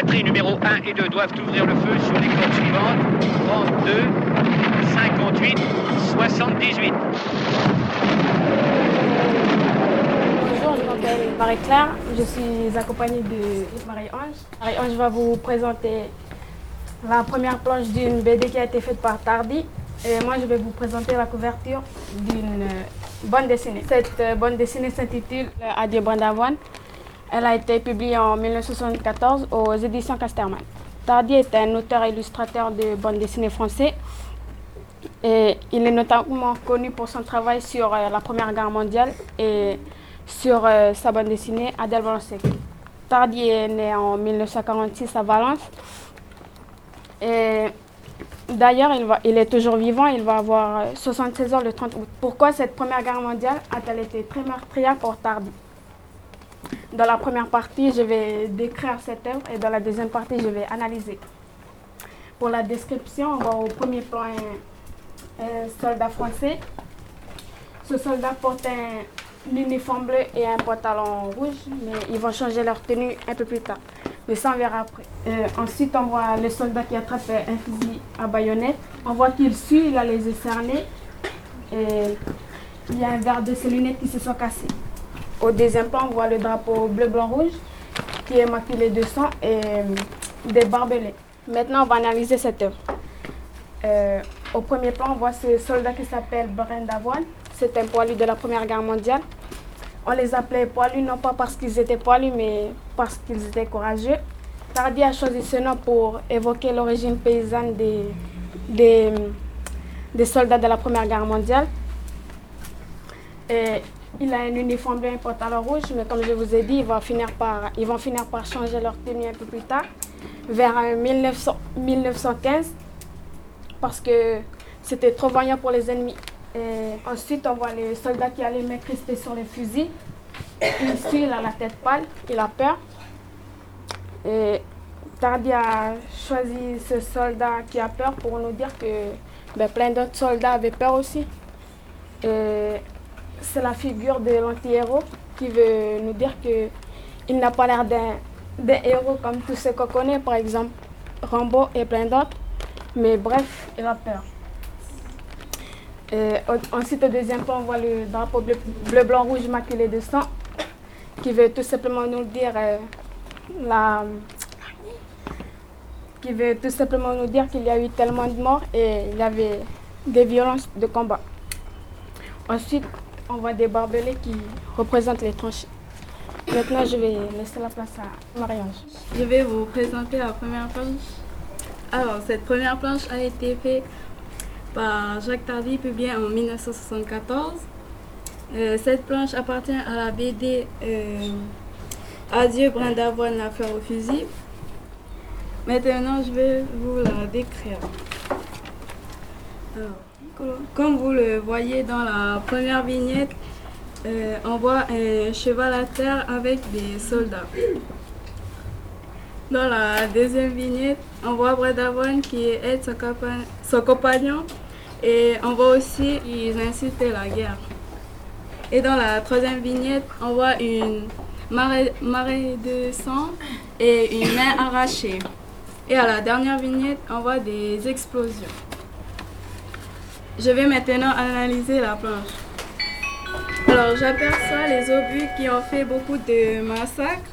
Batterie numéro 1 et 2 doivent ouvrir le feu sur les cordes suivantes. 32, 58, 78. Bonjour, je m'appelle Marie-Claire. Je suis accompagnée de Marie-Ange. Marie-Ange va vous présenter la première planche d'une BD qui a été faite par Tardy. Et moi, je vais vous présenter la couverture d'une bande dessinée. Cette euh, bande dessinée s'intitule Adieu Brandavoine. Elle a été publiée en 1974 aux éditions Casterman. Tardy est un auteur et illustrateur de bande dessinée français. Et il est notamment connu pour son travail sur euh, la Première Guerre mondiale et sur euh, sa bande dessinée Adèle Blanc-Sec. Tardy est né en 1946 à Valence. Et D'ailleurs, il, il, est toujours vivant, il va avoir 76 ans le 30 août. Pourquoi cette Première Guerre mondiale a-t-elle été très meurtrière pour Tardy? Dans la première partie, je vais décrire cette œuvre et dans la deuxième partie, je vais analyser. Pour la description, on voit au premier plan un, un soldat français. Ce soldat porte un uniforme bleu et un pantalon rouge, mais ils vont changer leur tenue un peu plus tard. Mais ça, on verra après. Euh, ensuite, on voit le soldat qui attrape un fusil à baïonnette. On voit qu'il suit, il a les yeux cernés. Et il y a un verre de ses lunettes qui se sont cassées. Au deuxième plan, on voit le drapeau bleu-blanc-rouge qui est maculé de sang et euh, des barbelés. Maintenant, on va analyser cette œuvre. Euh, au premier plan, on voit ce soldat qui s'appelle Brin d'Avoine. C'est un poilu de la Première Guerre mondiale. On les appelait poilus non pas parce qu'ils étaient poilus, mais parce qu'ils étaient courageux. Tardy a choisi ce nom pour évoquer l'origine paysanne des, des, soldats de la Première Guerre mondiale. Il a un uniforme un pantalon rouge, mais comme je vous ai dit, ils vont finir par, ils vont finir par changer leur tenue un peu plus tard, vers 1900, 1915, parce que c'était trop voyant pour les ennemis. Ensuite, on voit les soldats qui allaient mettre crispés sur les fusils. Ici, il a la tête pâle, il a peur. Et Tardy a choisi ce soldat qui a peur pour nous dire que ben, plein d'autres soldats avaient peur aussi. C'est la figure de l'anti-héros qui veut nous dire qu'il n'a pas l'air d'un héros comme tous ceux qu'on connaît, par exemple Rambo et plein d'autres. Mais bref, il a peur. Ensuite, au deuxième plan, on voit le drapeau bleu, bleu, blanc, rouge maculé de sang, qui veut tout simplement nous dire euh, la, qui veut tout simplement nous dire qu'il y a eu tellement de morts et il y avait des violences de combat. Ensuite, on voit des barbelés qui représentent les tranchées. Maintenant, je vais laisser la place à Marie-Ange. Je vais vous présenter la première planche. Alors, cette première planche a été faite par Jacques Tardy, publiée en 1974. Euh, cette planche appartient à la BD euh, Adieu brin d'avoine, l'affaire au fusil. Maintenant, je vais vous la décrire. Comme vous le voyez dans la première vignette, euh, on voit un cheval à terre avec des soldats. Dans la deuxième vignette, on voit Bredavon qui aide son, compagnon et on voit aussi qu'ils incitent la guerre. Et dans la troisième vignette, on voit une marée de sang et une main arrachée. Et à la dernière vignette, on voit des explosions. Je vais maintenant analyser la planche. Alors j'aperçois les obus qui ont fait beaucoup de massacres.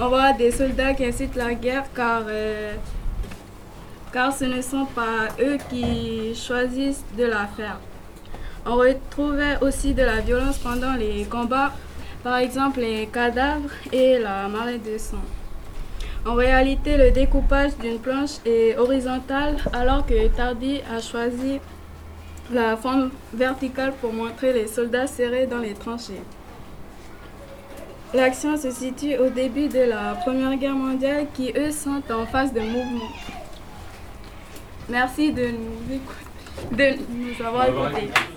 On voit des soldats qui incitent la guerre car, euh, car ce ne sont pas eux qui choisissent de la faire. On retrouvait aussi de la violence pendant les combats, par exemple les cadavres et la marée de sang. En réalité, le découpage d'une planche est horizontal alors que Tardy a choisi la forme verticale pour montrer les soldats serrés dans les tranchées. L'action se situe au début de la Première Guerre mondiale qui, eux, sont en phase de mouvement. Merci de nous, écouter, de nous avoir écoutés.